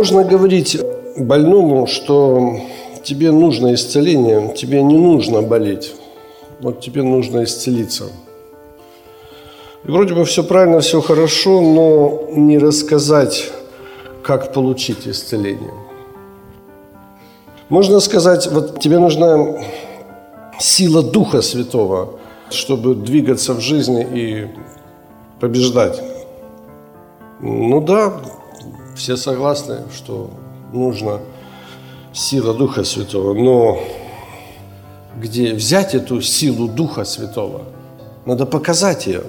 Можно говорить больному, что тебе нужно исцеление, тебе не нужно болеть. Вот тебе нужно исцелиться. И вроде бы все правильно, все хорошо, но не рассказать, как получить исцеление. Можно сказать, вот тебе нужна сила Духа Святого, чтобы двигаться в жизни и побеждать. Ну да, все согласны, что нужна сила Духа Святого, но где взять эту силу Духа Святого? Надо показать ее.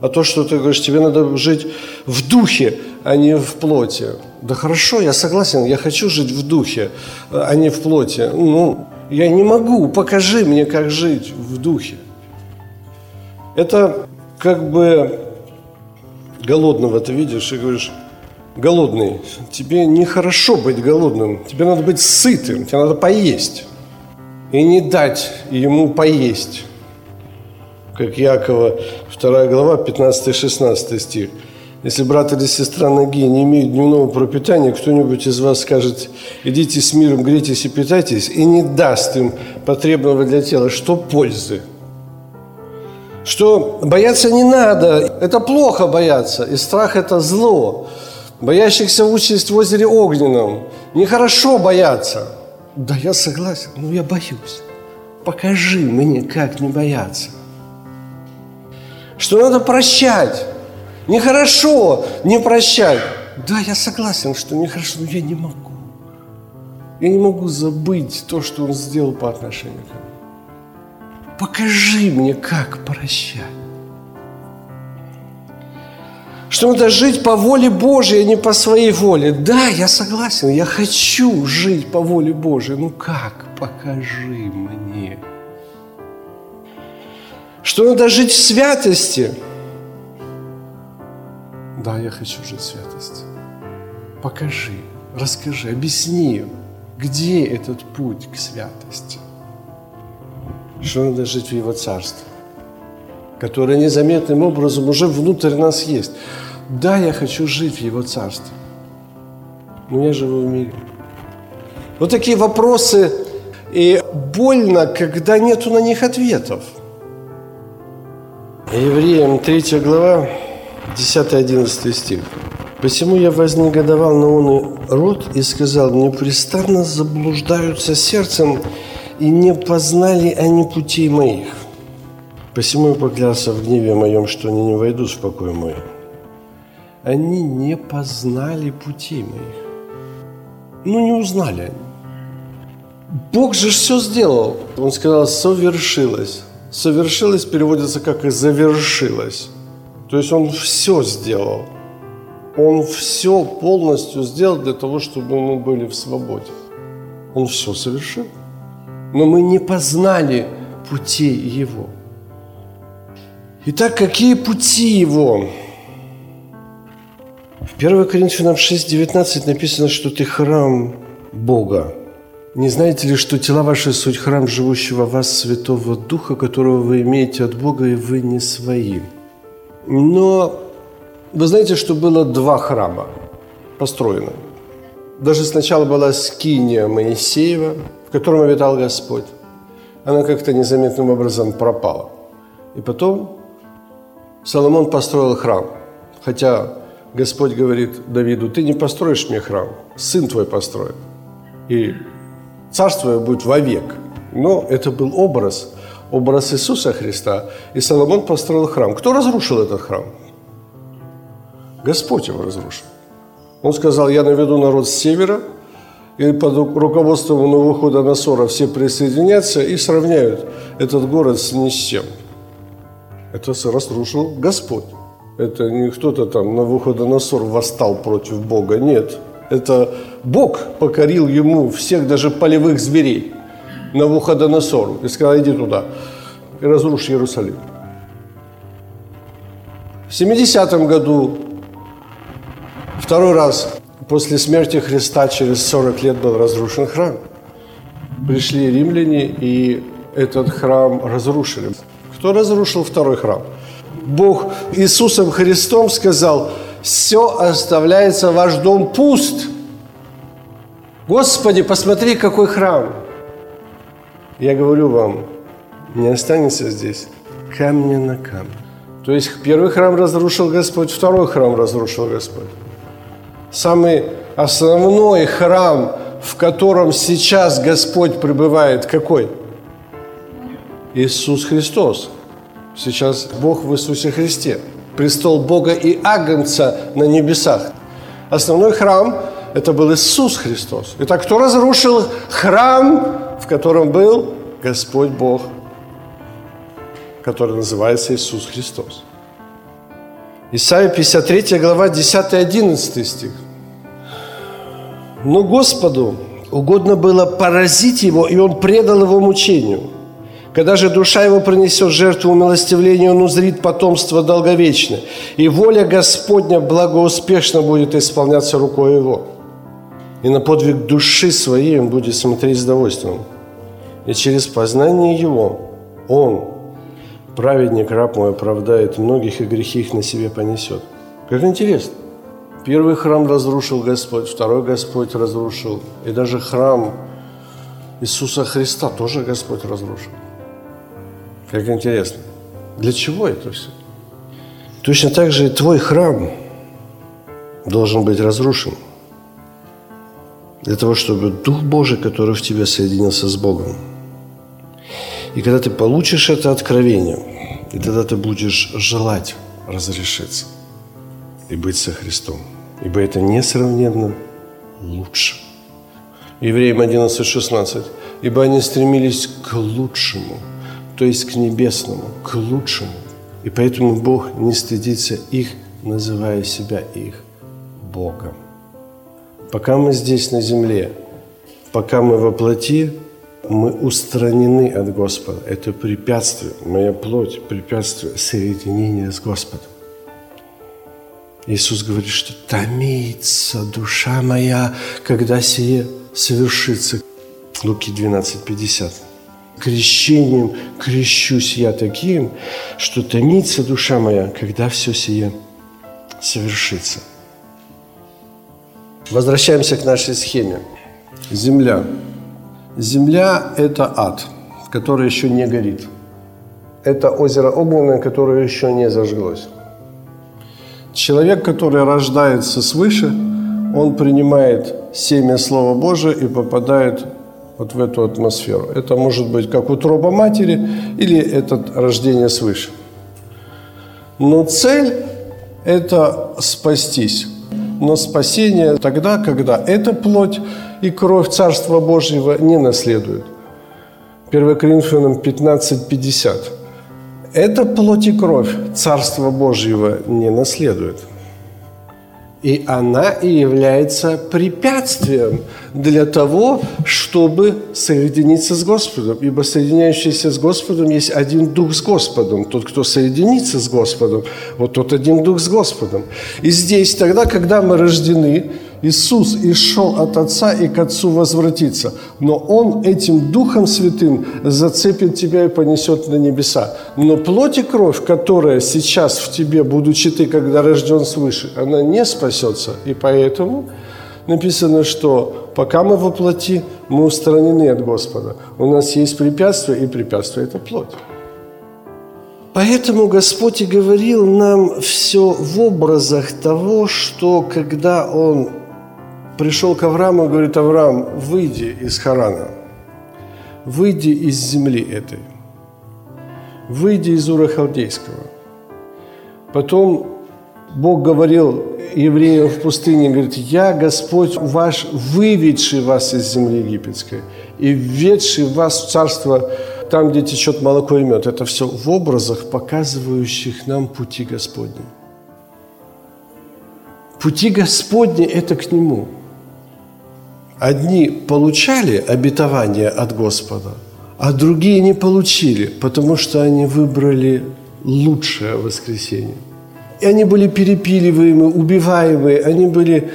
А то, что ты говоришь, тебе надо жить в духе, а не в плоти. Да хорошо, я согласен, я хочу жить в духе, а не в плоти. Ну, я не могу, покажи мне, как жить в духе. Это как бы голодного ты видишь и говоришь, голодный, тебе нехорошо быть голодным, тебе надо быть сытым, тебе надо поесть. И не дать ему поесть. Как Якова, 2 глава, 15-16 стих. Если брат или сестра ноги не имеют дневного пропитания, кто-нибудь из вас скажет, идите с миром, грейтесь и питайтесь, и не даст им потребного для тела, что пользы? Что бояться не надо, это плохо бояться, и страх – это зло. Боящихся участь в озере Огненном. Нехорошо бояться. Да, я согласен, но я боюсь. Покажи мне, как не бояться. Что надо прощать. Нехорошо не прощать. Да, я согласен, что нехорошо, но я не могу. Я не могу забыть то, что он сделал по отношению ко мне. Покажи мне, как прощать что надо жить по воле Божьей, а не по своей воле. Да, я согласен, я хочу жить по воле Божьей. Ну как? Покажи мне. Что надо жить в святости. Да, я хочу жить в святости. Покажи, расскажи, объясни, где этот путь к святости. Что надо жить в Его Царстве которое незаметным образом уже внутрь нас есть. Да, я хочу жить в Его Царстве, но я живу в мире. Вот такие вопросы, и больно, когда нету на них ответов. Евреям 3 глава, 10-11 стих. «Посему я вознегодовал на он род и сказал, непрестанно заблуждаются сердцем, и не познали они путей моих. Посему я поклялся в гневе моем, что они не войдут в покой мой. Они не познали путей моих. Ну, не узнали они. Бог же все сделал. Он сказал, совершилось. Совершилось переводится как и завершилось. То есть Он все сделал. Он все полностью сделал для того, чтобы мы были в свободе. Он все совершил. Но мы не познали путей Его. Итак, какие пути его? В 1 Коринфянам 6,19 написано, что ты храм Бога. Не знаете ли, что тела ваши суть храм живущего в вас Святого Духа, которого вы имеете от Бога, и вы не свои? Но вы знаете, что было два храма построено. Даже сначала была скиния Моисеева, в котором обитал Господь. Она как-то незаметным образом пропала. И потом Соломон построил храм, хотя Господь говорит Давиду, ты не построишь мне храм, сын твой построит, и царство будет вовек. Но это был образ, образ Иисуса Христа, и Соломон построил храм. Кто разрушил этот храм? Господь его разрушил. Он сказал, я наведу народ с севера, и под руководством Навуходоносора все присоединятся и сравняют этот город с ни с чем – это разрушил Господь. Это не кто-то там на выходоносор восстал против Бога. Нет. Это Бог покорил ему всех даже полевых зверей на Навуходоносору и сказал, иди туда и разрушь Иерусалим. В 70 году, второй раз после смерти Христа, через 40 лет был разрушен храм. Пришли римляне и этот храм разрушили. Кто разрушил второй храм? Бог Иисусом Христом сказал, все оставляется ваш дом пуст. Господи, посмотри, какой храм. Я говорю вам, не останется здесь камня на камне. То есть первый храм разрушил Господь, второй храм разрушил Господь. Самый основной храм, в котором сейчас Господь пребывает, какой? Иисус Христос. Сейчас Бог в Иисусе Христе. Престол Бога и Агнца на небесах. Основной храм – это был Иисус Христос. Итак, кто разрушил храм, в котором был Господь Бог который называется Иисус Христос. Исайя 53 глава 10-11 стих. Но Господу угодно было поразить его, и он предал его мучению. Когда же душа его принесет жертву умилостивления, он узрит потомство долговечное, и воля Господня благоуспешно будет исполняться рукой его. И на подвиг души своей он будет смотреть с довольством. И через познание его он Праведник, раб мой, оправдает многих, и грехи их на себе понесет. Как интересно. Первый храм разрушил Господь, второй Господь разрушил. И даже храм Иисуса Христа тоже Господь разрушил. Как интересно. Для чего это все? Точно так же и твой храм должен быть разрушен. Для того, чтобы Дух Божий, который в тебе соединился с Богом, и когда ты получишь это откровение, и тогда ты будешь желать разрешиться и быть со Христом. Ибо это несравненно лучше. Евреям 11.16. Ибо они стремились к лучшему, то есть к небесному, к лучшему. И поэтому Бог не стыдится их, называя себя их Богом. Пока мы здесь на земле, пока мы воплоти, мы устранены от Господа. Это препятствие, моя плоть, препятствие соединения с Господом. Иисус говорит, что томится душа моя, когда сие совершится. Луки 12, 50. Крещением крещусь я таким, что томится душа моя, когда все сие совершится. Возвращаемся к нашей схеме. Земля Земля – это ад, который еще не горит. Это озеро огненное, которое еще не зажглось. Человек, который рождается свыше, он принимает семя Слова Божия и попадает вот в эту атмосферу. Это может быть как утроба матери или это рождение свыше. Но цель – это спастись. Но спасение тогда, когда эта плоть и кровь Царства Божьего не наследуют. 1 Коринфянам 15.50. Эта плоть и кровь Царства Божьего не наследует. И она и является препятствием для того, чтобы соединиться с Господом. Ибо соединяющийся с Господом есть один дух с Господом. Тот, кто соединится с Господом, вот тот один дух с Господом. И здесь тогда, когда мы рождены, Иисус и шел от Отца и к Отцу возвратиться, но Он этим Духом Святым зацепит тебя и понесет на небеса. Но плоть и кровь, которая сейчас в тебе, будучи ты, когда рожден свыше, она не спасется. И поэтому написано, что пока мы воплоти, мы устранены от Господа. У нас есть препятствие, и препятствие – это плоть. Поэтому Господь и говорил нам все в образах того, что когда Он пришел к Аврааму и говорит, Авраам, выйди из Харана, выйди из земли этой, выйди из Ура Халдейского. Потом Бог говорил евреям в пустыне, говорит, я Господь ваш, выведший вас из земли египетской и введший вас в царство там, где течет молоко и мед. Это все в образах, показывающих нам пути Господни. Пути Господни – это к Нему – Одни получали обетование от Господа, а другие не получили, потому что они выбрали лучшее воскресенье. И они были перепиливаемы, убиваемы, они были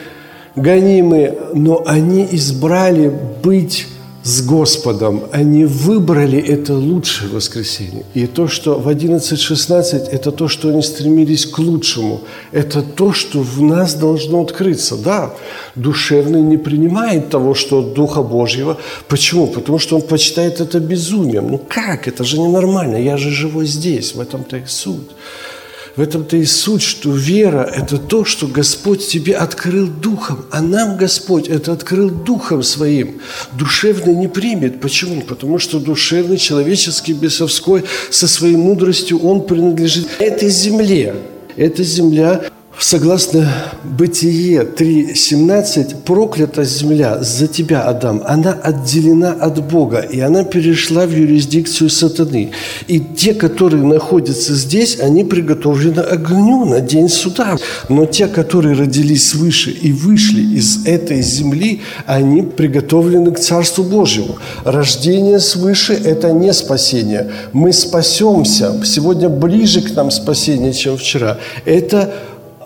гонимы, но они избрали быть с Господом. Они выбрали это лучшее воскресенье. И то, что в 11.16, это то, что они стремились к лучшему. Это то, что в нас должно открыться. Да, душевный не принимает того, что от Духа Божьего. Почему? Потому что он почитает это безумием. Ну как? Это же ненормально. Я же живу здесь. В этом-то и суть. В этом-то и суть, что вера – это то, что Господь тебе открыл Духом, а нам Господь это открыл Духом Своим. Душевный не примет. Почему? Потому что душевный, человеческий, бесовской, со своей мудростью, он принадлежит этой земле. Эта земля Согласно Бытие 3.17, проклята земля за тебя, Адам, она отделена от Бога, и она перешла в юрисдикцию сатаны. И те, которые находятся здесь, они приготовлены огню на день суда. Но те, которые родились свыше и вышли из этой земли, они приготовлены к Царству Божьему. Рождение свыше – это не спасение. Мы спасемся. Сегодня ближе к нам спасение, чем вчера. Это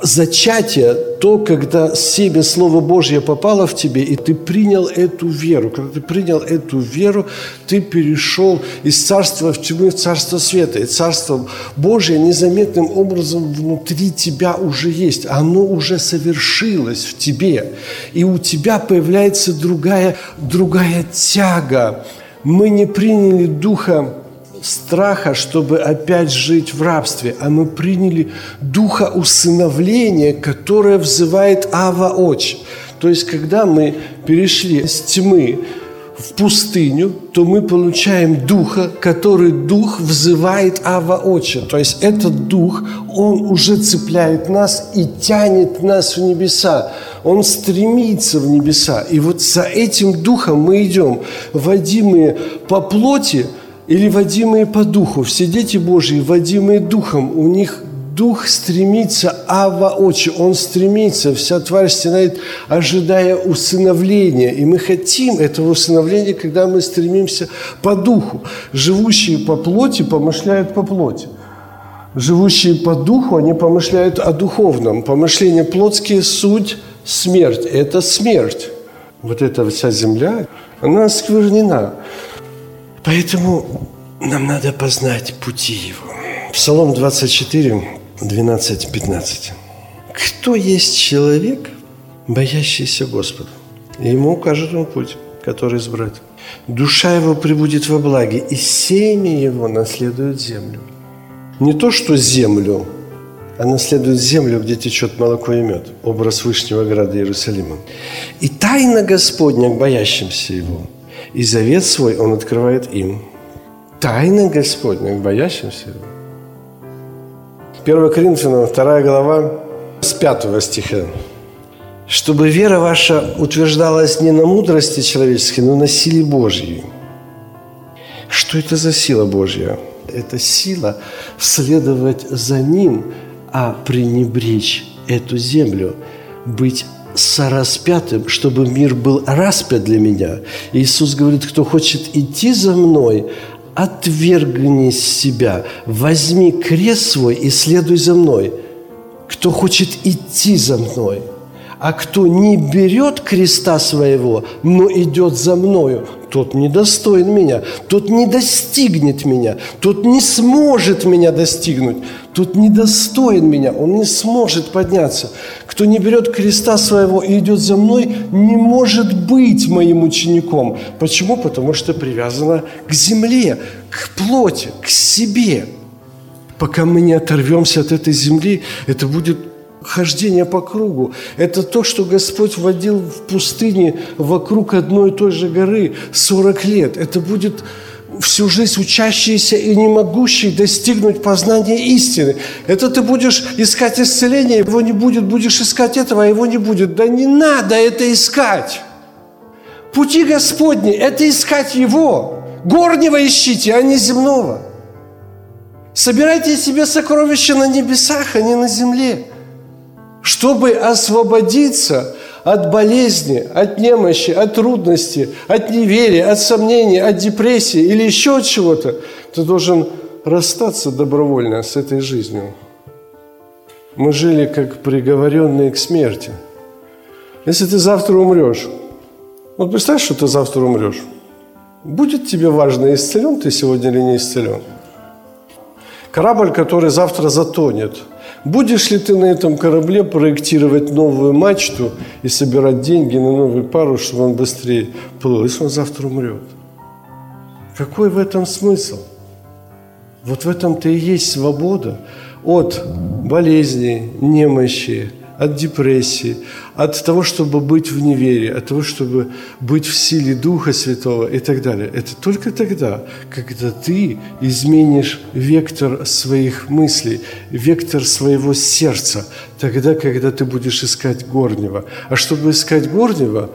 зачатие, то, когда семя Слова Божье попало в тебе, и ты принял эту веру. Когда ты принял эту веру, ты перешел из царства в тьмы в царство света. И царство Божье незаметным образом внутри тебя уже есть. Оно уже совершилось в тебе. И у тебя появляется другая, другая тяга. Мы не приняли Духа страха, чтобы опять жить в рабстве, а мы приняли духа усыновления, которое взывает Ава Очи. То есть, когда мы перешли с тьмы в пустыню, то мы получаем духа, который дух взывает Ава Очи. То есть этот дух, он уже цепляет нас и тянет нас в небеса. Он стремится в небеса. И вот за этим духом мы идем, водимые по плоти – или водимые по духу. Все дети Божьи, водимые духом, у них дух стремится, ава очи, он стремится, вся тварь стенает, ожидая усыновления. И мы хотим этого усыновления, когда мы стремимся по духу. Живущие по плоти помышляют по плоти. Живущие по духу, они помышляют о духовном. Помышления плотские – суть смерть. Это смерть. Вот эта вся земля, она осквернена. Поэтому нам надо познать пути Его. Псалом 24, 12, 15. Кто есть человек, боящийся Господа? Ему укажет он путь, который избрать. Душа его прибудет во благе, и семя его наследует землю. Не то, что землю, а наследует землю, где течет молоко и мед. Образ Вышнего града Иерусалима. И тайна Господня к боящимся Его – и завет свой Он открывает им. Тайна Господня боящимся. 1 Коринфянам, 2 глава, с 5 стиха. «Чтобы вера ваша утверждалась не на мудрости человеческой, но на силе Божьей». Что это за сила Божья? Это сила следовать за Ним, а пренебречь эту землю, быть сораспятым, чтобы мир был распят для меня. Иисус говорит, кто хочет идти за мной, отвергни себя, возьми крест свой и следуй за мной. Кто хочет идти за мной, а кто не берет креста своего, но идет за мною, тот не достоин меня, тот не достигнет меня, тот не сможет меня достигнуть, тот не достоин меня, он не сможет подняться. Кто не берет креста своего и идет за мной, не может быть моим учеником. Почему? Потому что привязано к земле, к плоти, к себе. Пока мы не оторвемся от этой земли, это будет хождение по кругу. Это то, что Господь водил в пустыне вокруг одной и той же горы 40 лет. Это будет всю жизнь учащийся и не могущий достигнуть познания истины. Это ты будешь искать исцеление, его не будет, будешь искать этого, а его не будет. Да не надо это искать. Пути Господни – это искать Его. Горнего ищите, а не земного. Собирайте себе сокровища на небесах, а не на земле – чтобы освободиться от болезни, от немощи, от трудности, от неверия, от сомнений, от депрессии или еще от чего-то, ты должен расстаться добровольно с этой жизнью. Мы жили как приговоренные к смерти. Если ты завтра умрешь, вот представь, что ты завтра умрешь. Будет тебе важно, исцелен ты сегодня или не исцелен? Корабль, который завтра затонет. Будешь ли ты на этом корабле проектировать новую мачту и собирать деньги на новый парус, чтобы он быстрее плыл, если он завтра умрет? Какой в этом смысл? Вот в этом-то и есть свобода от болезней, немощи, от депрессии, от того, чтобы быть в неверии, от того, чтобы быть в силе Духа Святого и так далее. Это только тогда, когда ты изменишь вектор своих мыслей, вектор своего сердца, тогда, когда ты будешь искать горнего. А чтобы искать горнего,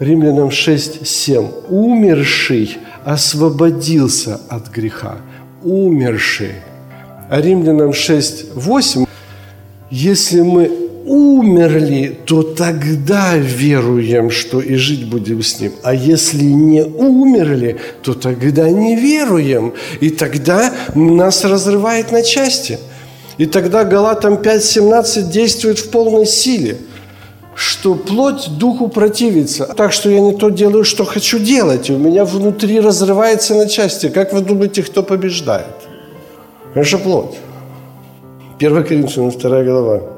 Римлянам 6, 7, умерший освободился от греха. Умерший. А Римлянам 6, 8, если мы умерли, то тогда веруем, что и жить будем с Ним. А если не умерли, то тогда не веруем. И тогда нас разрывает на части. И тогда Галатам 5.17 действует в полной силе что плоть духу противится. Так что я не то делаю, что хочу делать. У меня внутри разрывается на части. Как вы думаете, кто побеждает? Это плоть. 1 Коринфянам 2 глава.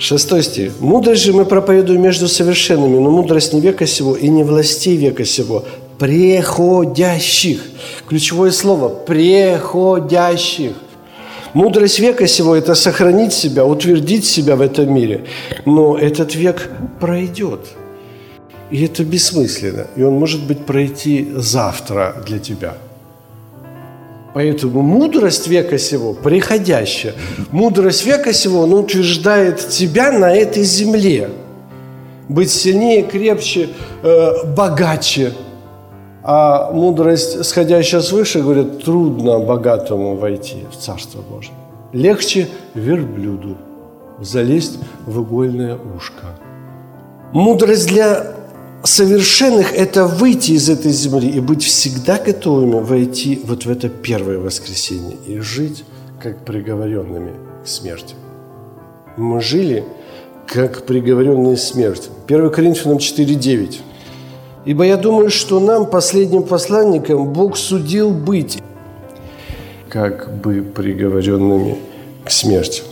Шестой стих. «Мудрость же мы проповедуем между совершенными, но мудрость не века сего и не властей века сего, преходящих». Ключевое слово – преходящих. Мудрость века сего – это сохранить себя, утвердить себя в этом мире. Но этот век пройдет. И это бессмысленно. И он может быть пройти завтра для тебя – Поэтому мудрость века сего приходящая. Мудрость века сего, она утверждает тебя на этой земле. Быть сильнее, крепче, э, богаче. А мудрость, сходящая свыше, говорит, трудно богатому войти в Царство Божие. Легче верблюду залезть в игольное ушко. Мудрость для совершенных – это выйти из этой земли и быть всегда готовыми войти вот в это первое воскресенье и жить как приговоренными к смерти. Мы жили как приговоренные к смерти. 1 Коринфянам 4,9. «Ибо я думаю, что нам, последним посланникам, Бог судил быть как бы приговоренными к смерти».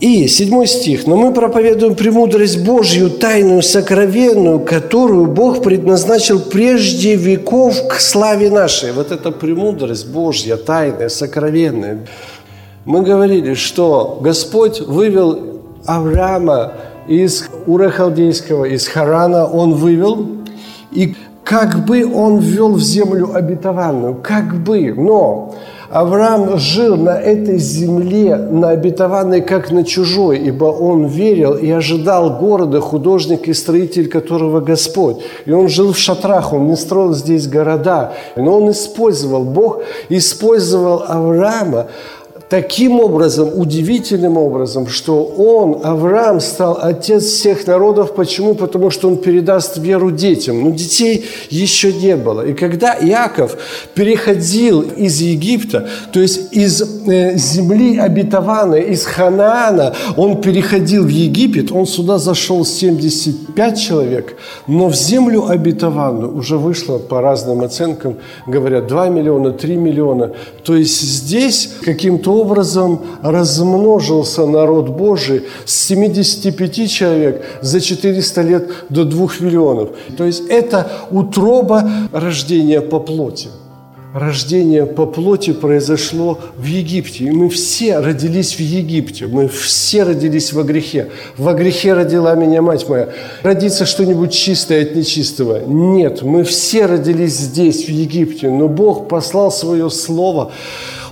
И седьмой стих. «Но мы проповедуем премудрость Божью, тайную, сокровенную, которую Бог предназначил прежде веков к славе нашей». Вот эта премудрость Божья, тайная, сокровенная. Мы говорили, что Господь вывел Авраама из Ура Халдейского, из Харана Он вывел, и как бы Он ввел в землю обетованную, как бы, но Авраам жил на этой земле, на обетованной, как на чужой, ибо он верил и ожидал города, художник и строитель которого Господь. И он жил в шатрах, он не строил здесь города, но он использовал, Бог использовал Авраама таким образом, удивительным образом, что он, Авраам, стал отец всех народов. Почему? Потому что он передаст веру детям. Но детей еще не было. И когда Иаков переходил из Египта, то есть из э, земли обетованной, из Ханаана, он переходил в Египет, он сюда зашел 75 человек, но в землю обетованную уже вышло по разным оценкам, говорят, 2 миллиона, 3 миллиона. То есть здесь каким-то образом размножился народ Божий с 75 человек за 400 лет до 2 миллионов. То есть это утроба рождения по плоти. Рождение по плоти произошло в Египте. И мы все родились в Египте. Мы все родились во грехе. Во грехе родила меня мать моя. Родиться что-нибудь чистое от нечистого? Нет. Мы все родились здесь, в Египте. Но Бог послал свое слово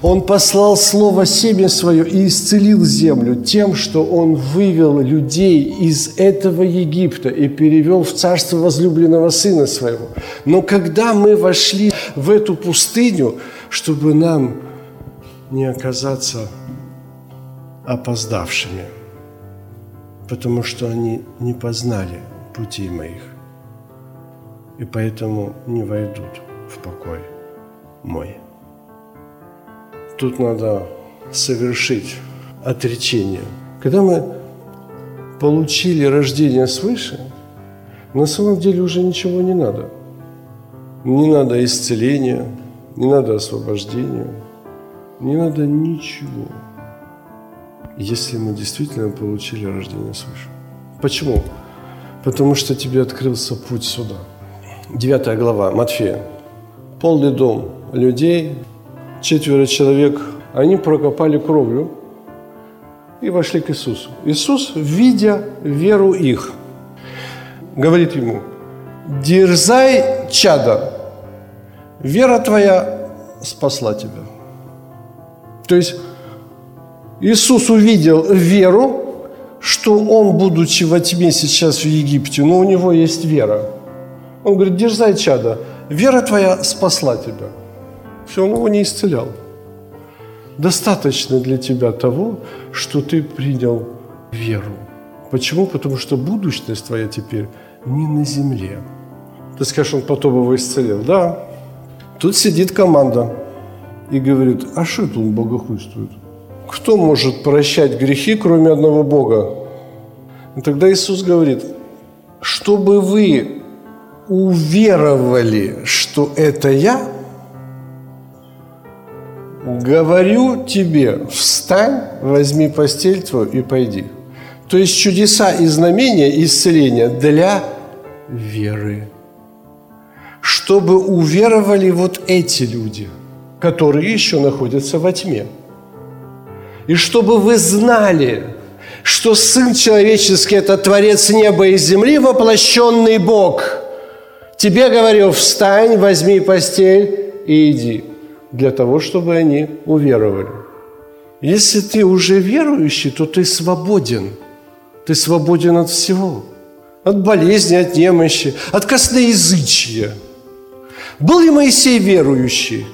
он послал Слово семя свое и исцелил землю тем, что Он вывел людей из этого Египта и перевел в царство возлюбленного Сына Своего. Но когда мы вошли в эту пустыню, чтобы нам не оказаться опоздавшими, потому что они не познали путей моих, и поэтому не войдут в покой мой. Тут надо совершить отречение. Когда мы получили рождение свыше, на самом деле уже ничего не надо. Не надо исцеления, не надо освобождения, не надо ничего, если мы действительно получили рождение свыше. Почему? Потому что тебе открылся путь сюда. Девятая глава Матфея. Полный дом людей, четверо человек, они прокопали кровлю и вошли к Иисусу. Иисус, видя веру их, говорит ему, дерзай, чада, вера твоя спасла тебя. То есть Иисус увидел веру, что он, будучи во тьме сейчас в Египте, но у него есть вера. Он говорит, дерзай, чада, вера твоя спасла тебя. Все, он его не исцелял. Достаточно для тебя того, что ты принял веру. Почему? Потому что будущность твоя теперь не на земле. Ты скажешь, он потом его исцелил. Да. Тут сидит команда и говорит, а что это он богохульствует? Кто может прощать грехи, кроме одного Бога? И тогда Иисус говорит, чтобы вы уверовали, что это я, говорю тебе, встань, возьми постель твою и пойди. То есть чудеса и знамения исцеления для веры. Чтобы уверовали вот эти люди, которые еще находятся во тьме. И чтобы вы знали, что Сын Человеческий – это Творец неба и земли, воплощенный Бог. Тебе говорю, встань, возьми постель и иди, для того, чтобы они уверовали. Если ты уже верующий, то ты свободен. Ты свободен от всего. От болезни, от немощи, от косноязычия. Был ли Моисей верующий?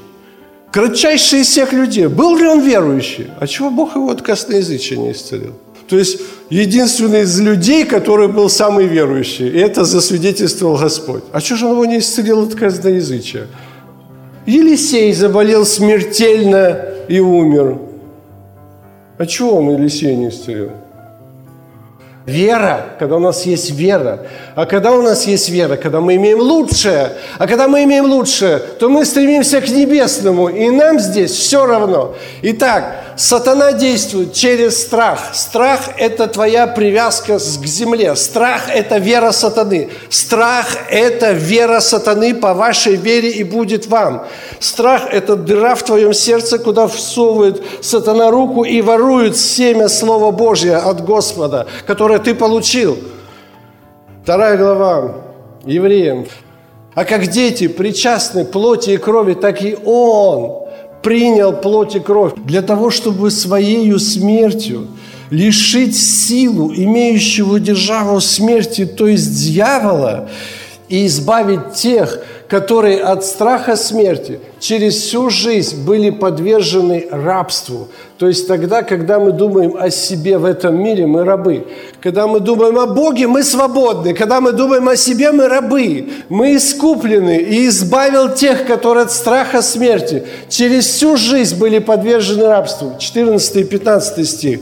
Кратчайший из всех людей. Был ли он верующий? А чего Бог его от косноязычия не исцелил? То есть единственный из людей, который был самый верующий. И это засвидетельствовал Господь. А что же он его не исцелил от косноязычия? Елисей заболел смертельно и умер. А чего он Елисея не исцелил? Вера, когда у нас есть вера. А когда у нас есть вера, когда мы имеем лучшее. А когда мы имеем лучшее, то мы стремимся к небесному. И нам здесь все равно. Итак, сатана действует через страх. Страх – это твоя привязка к земле. Страх – это вера сатаны. Страх – это вера сатаны по вашей вере и будет вам. Страх – это дыра в твоем сердце, куда всовывает сатана руку и ворует семя Слова Божьего от Господа, которое ты получил. Вторая глава Евреям. А как дети причастны плоти и крови, так и Он принял плоть и кровь для того, чтобы своей смертью лишить силу, имеющего державу смерти, то есть дьявола, и избавить тех, которые от страха смерти через всю жизнь были подвержены рабству. То есть тогда, когда мы думаем о себе в этом мире, мы рабы. Когда мы думаем о Боге, мы свободны. Когда мы думаем о себе, мы рабы. Мы искуплены и избавил тех, которые от страха смерти через всю жизнь были подвержены рабству. 14 и 15 стих.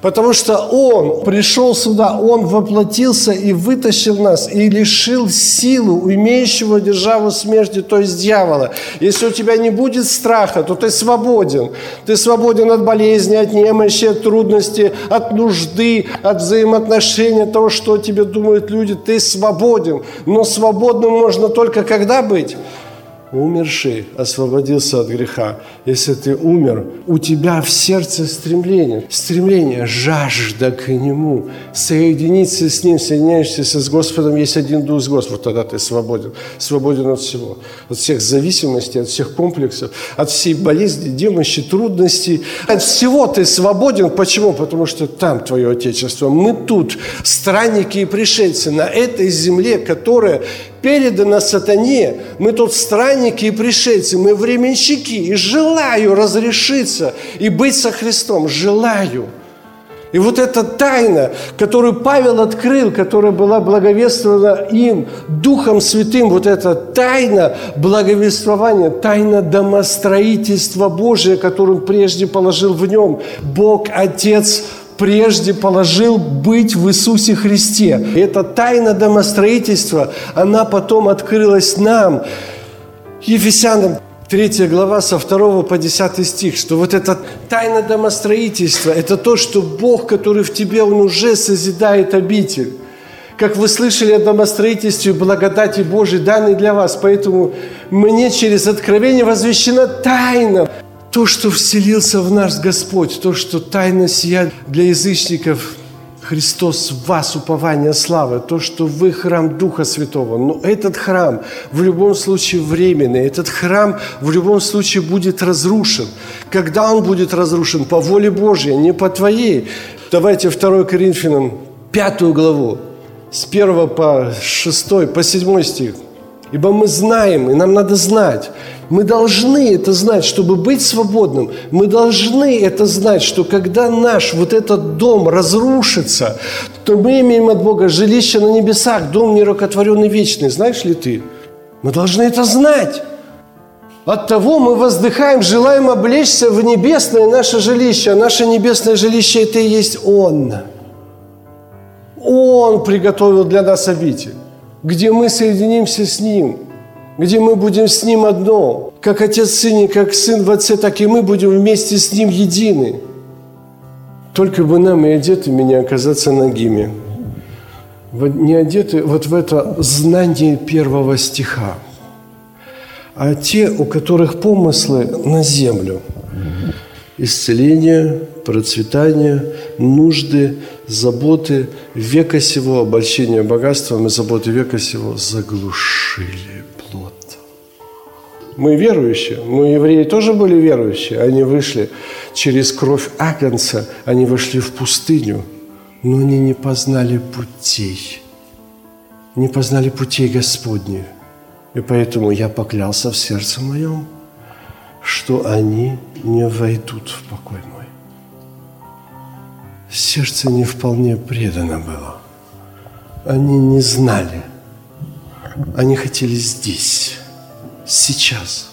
Потому что Он пришел сюда, Он воплотился и вытащил нас, и лишил силу имеющего державу смерти, то есть дьявола. Если у тебя не будет страха, то ты свободен. Ты свободен от болезни, от немощи, от трудностей, от нужды, от взаимоотношений, от того, что о тебе думают люди. Ты свободен. Но свободным можно только когда быть? Умерший освободился от греха. Если ты умер, у тебя в сердце стремление, стремление, жажда к Нему, соединиться с Ним, соединяешься с Господом, есть один Дух с Господом, тогда ты свободен. Свободен от всего. От всех зависимостей, от всех комплексов, от всей болезни, демощи, трудностей. От всего ты свободен. Почему? Потому что там твое Отечество. Мы тут странники и пришельцы на этой земле, которая передана сатане. Мы тут странники и пришельцы, мы временщики. И желаю разрешиться и быть со Христом. Желаю. И вот эта тайна, которую Павел открыл, которая была благовествована им, Духом Святым, вот эта тайна благовествования, тайна домостроительства Божия, которую он прежде положил в нем. Бог Отец прежде положил быть в Иисусе Христе. И эта тайна домостроительства, она потом открылась нам. Ефесянам 3 глава со 2 по 10 стих, что вот эта тайна домостроительства, это то, что Бог, который в тебе, Он уже созидает обитель. Как вы слышали о домостроительстве благодати Божией, данной для вас. Поэтому мне через откровение возвещена тайна. То, что вселился в нас Господь, то, что тайна сия для язычников – Христос в вас, упование славы, то, что вы храм Духа Святого. Но этот храм в любом случае временный, этот храм в любом случае будет разрушен. Когда он будет разрушен? По воле Божьей, не по твоей. Давайте 2 Коринфянам 5 главу, с 1 по 6, по 7 стих. Ибо мы знаем, и нам надо знать, мы должны это знать, чтобы быть свободным. Мы должны это знать, что когда наш вот этот дом разрушится, то мы имеем от Бога жилище на небесах, дом нерукотворенный вечный. Знаешь ли ты? Мы должны это знать. От того мы воздыхаем, желаем облечься в небесное наше жилище. А наше небесное жилище – это и есть Он. Он приготовил для нас обитель, где мы соединимся с Ним – где мы будем с Ним одно. Как Отец в Сыне, как Сын в Отце, так и мы будем вместе с Ним едины. Только бы нам и одетыми не оказаться ногими. Не одеты вот в это знание первого стиха. А те, у которых помыслы на землю. Исцеление, процветание, нужды, заботы века сего, обольщение богатством и заботы века сего заглушили мы верующие, мы евреи тоже были верующие. Они вышли через кровь Агнца, они вошли в пустыню, но они не познали путей. Не познали путей Господних. И поэтому я поклялся в сердце моем, что они не войдут в покой мой. Сердце не вполне предано было. Они не знали. Они хотели здесь сейчас.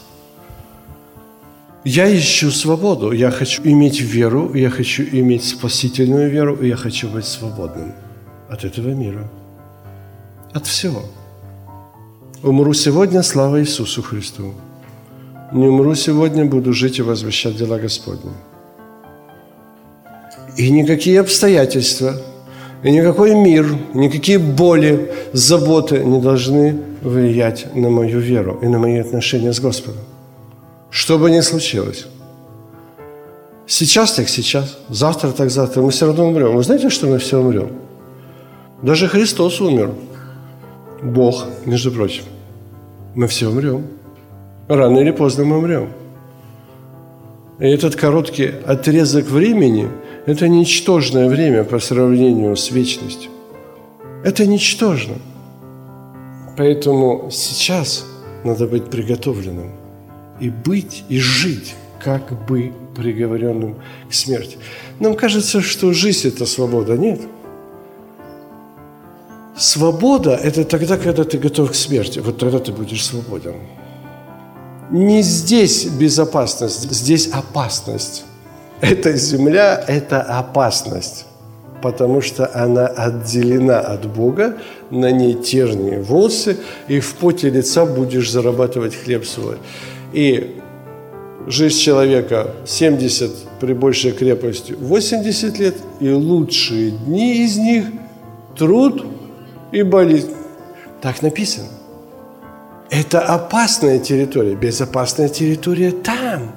Я ищу свободу. Я хочу иметь веру, я хочу иметь спасительную веру, я хочу быть свободным от этого мира. От всего. Умру сегодня, слава Иисусу Христу. Не умру сегодня, буду жить и возвещать дела Господни. И никакие обстоятельства, и никакой мир, никакие боли, заботы не должны влиять на мою веру и на мои отношения с Господом. Что бы ни случилось. Сейчас так сейчас, завтра так завтра. Мы все равно умрем. Вы знаете, что мы все умрем? Даже Христос умер. Бог, между прочим. Мы все умрем. Рано или поздно мы умрем. И этот короткий отрезок времени – это ничтожное время по сравнению с вечностью. Это ничтожно. Поэтому сейчас надо быть приготовленным и быть, и жить, как бы приговоренным к смерти. Нам кажется, что жизнь – это свобода. Нет. Свобода – это тогда, когда ты готов к смерти. Вот тогда ты будешь свободен. Не здесь безопасность, здесь опасность. Эта земля – это опасность потому что она отделена от Бога, на ней тернии волосы, и в поте лица будешь зарабатывать хлеб свой. И жизнь человека 70 при большей крепости 80 лет, и лучшие дни из них – труд и болезнь. Так написано. Это опасная территория. Безопасная территория там.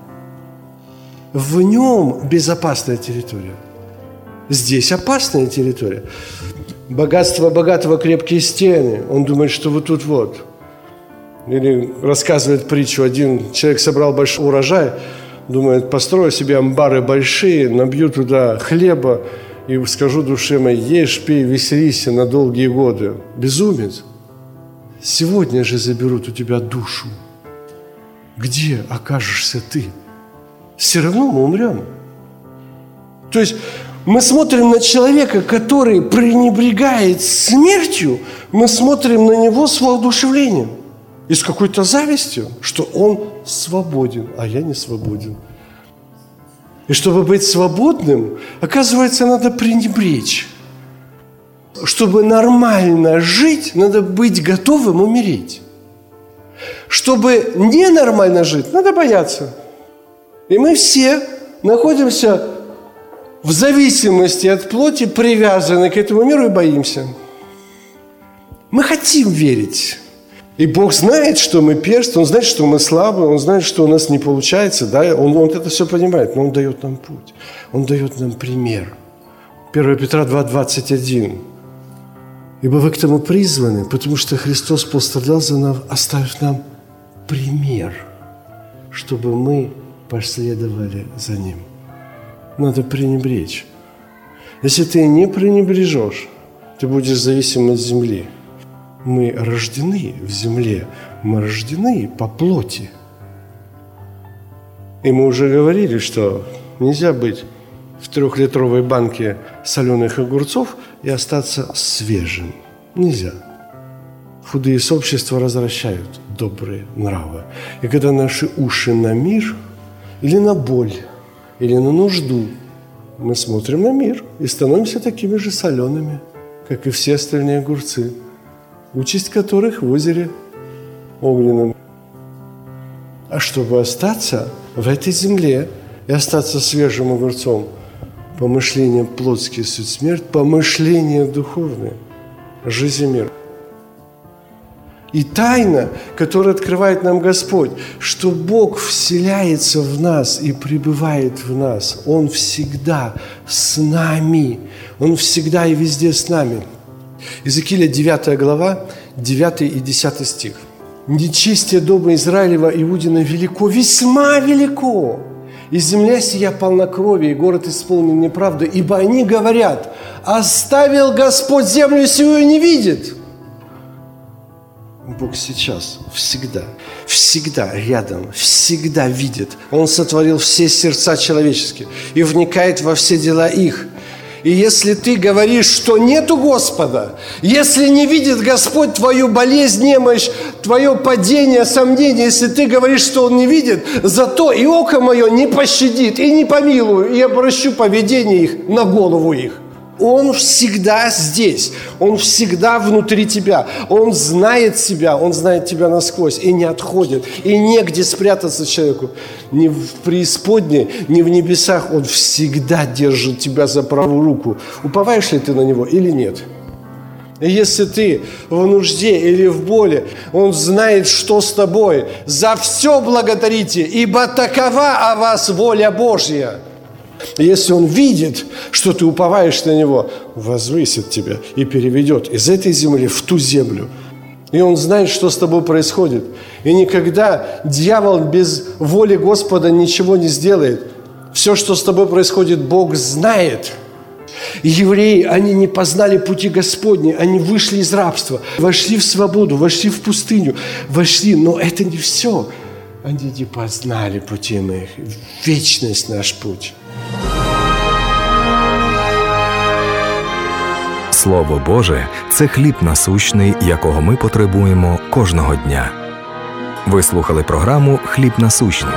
В нем безопасная территория – Здесь опасная территория. Богатство богатого, крепкие стены. Он думает, что вот тут вот. Или рассказывает притчу, один человек собрал большой урожай, думает, построю себе амбары большие, набью туда хлеба и скажу душе моей, ешь, пей, веселись на долгие годы. Безумец. Сегодня же заберут у тебя душу. Где окажешься ты? Все равно мы умрем. То есть Мы смотрим на человека, который пренебрегает смертью, мы смотрим на него с воодушевлением и с какой-то завистью, что он свободен, а я не свободен. И чтобы быть свободным, оказывается, надо пренебречь. Чтобы нормально жить, надо быть готовым умереть. Чтобы ненормально жить, надо бояться. И мы все находимся в зависимости от плоти, привязаны к этому миру и боимся. Мы хотим верить. И Бог знает, что мы перст, Он знает, что мы слабы, Он знает, что у нас не получается, да, Он, он это все понимает, но Он дает нам путь, Он дает нам пример. 1 Петра 2,21. «Ибо вы к тому призваны, потому что Христос пострадал за нас, оставив нам пример, чтобы мы последовали за Ним». Надо пренебречь. Если ты не пренебрежешь, ты будешь зависим от земли – мы рождены в земле, мы рождены по плоти. И мы уже говорили, что нельзя быть в трехлитровой банке соленых огурцов и остаться свежим. Нельзя. Худые сообщества развращают добрые нравы. И когда наши уши на мир или на боль, или на нужду, мы смотрим на мир и становимся такими же солеными, как и все остальные огурцы – участь которых в озере огненном. А чтобы остаться в этой земле и остаться свежим огурцом, помышления плотские суть смерть, помышления духовные, жизнь и мир. И тайна, которую открывает нам Господь, что Бог вселяется в нас и пребывает в нас. Он всегда с нами. Он всегда и везде с нами – Иезекииля 9 глава, 9 и 10 стих. «Нечестие дома Израилева Иудина велико, весьма велико, и земля сия полна крови, и город исполнен неправды, ибо они говорят, оставил Господь землю сию и не видит». Бог сейчас, всегда, всегда рядом, всегда видит. Он сотворил все сердца человеческие и вникает во все дела их – и если ты говоришь, что нету Господа, если не видит Господь твою болезнь, немощь, твое падение, сомнение, если ты говоришь, что Он не видит, зато и око мое не пощадит, и не помилую, и обращу поведение их на голову их. Он всегда здесь, Он всегда внутри тебя, Он знает себя, Он знает тебя насквозь и не отходит, и негде спрятаться человеку. Ни в преисподней, ни в небесах Он всегда держит тебя за правую руку. Уповаешь ли ты на Него или нет? Если ты в нужде или в боли, Он знает, что с тобой. За все благодарите, ибо такова о вас воля Божья. Если он видит, что ты уповаешь на него, возвысит тебя и переведет из этой земли в ту землю. И он знает, что с тобой происходит. И никогда дьявол без воли Господа ничего не сделает. Все, что с тобой происходит, Бог знает. евреи, они не познали пути Господни, они вышли из рабства, вошли в свободу, вошли в пустыню, вошли, но это не все. Они не познали пути моих, вечность наш путь. Слово Боже це хліб насущний, якого ми потребуємо кожного дня. Ви слухали програму Хліб насущний.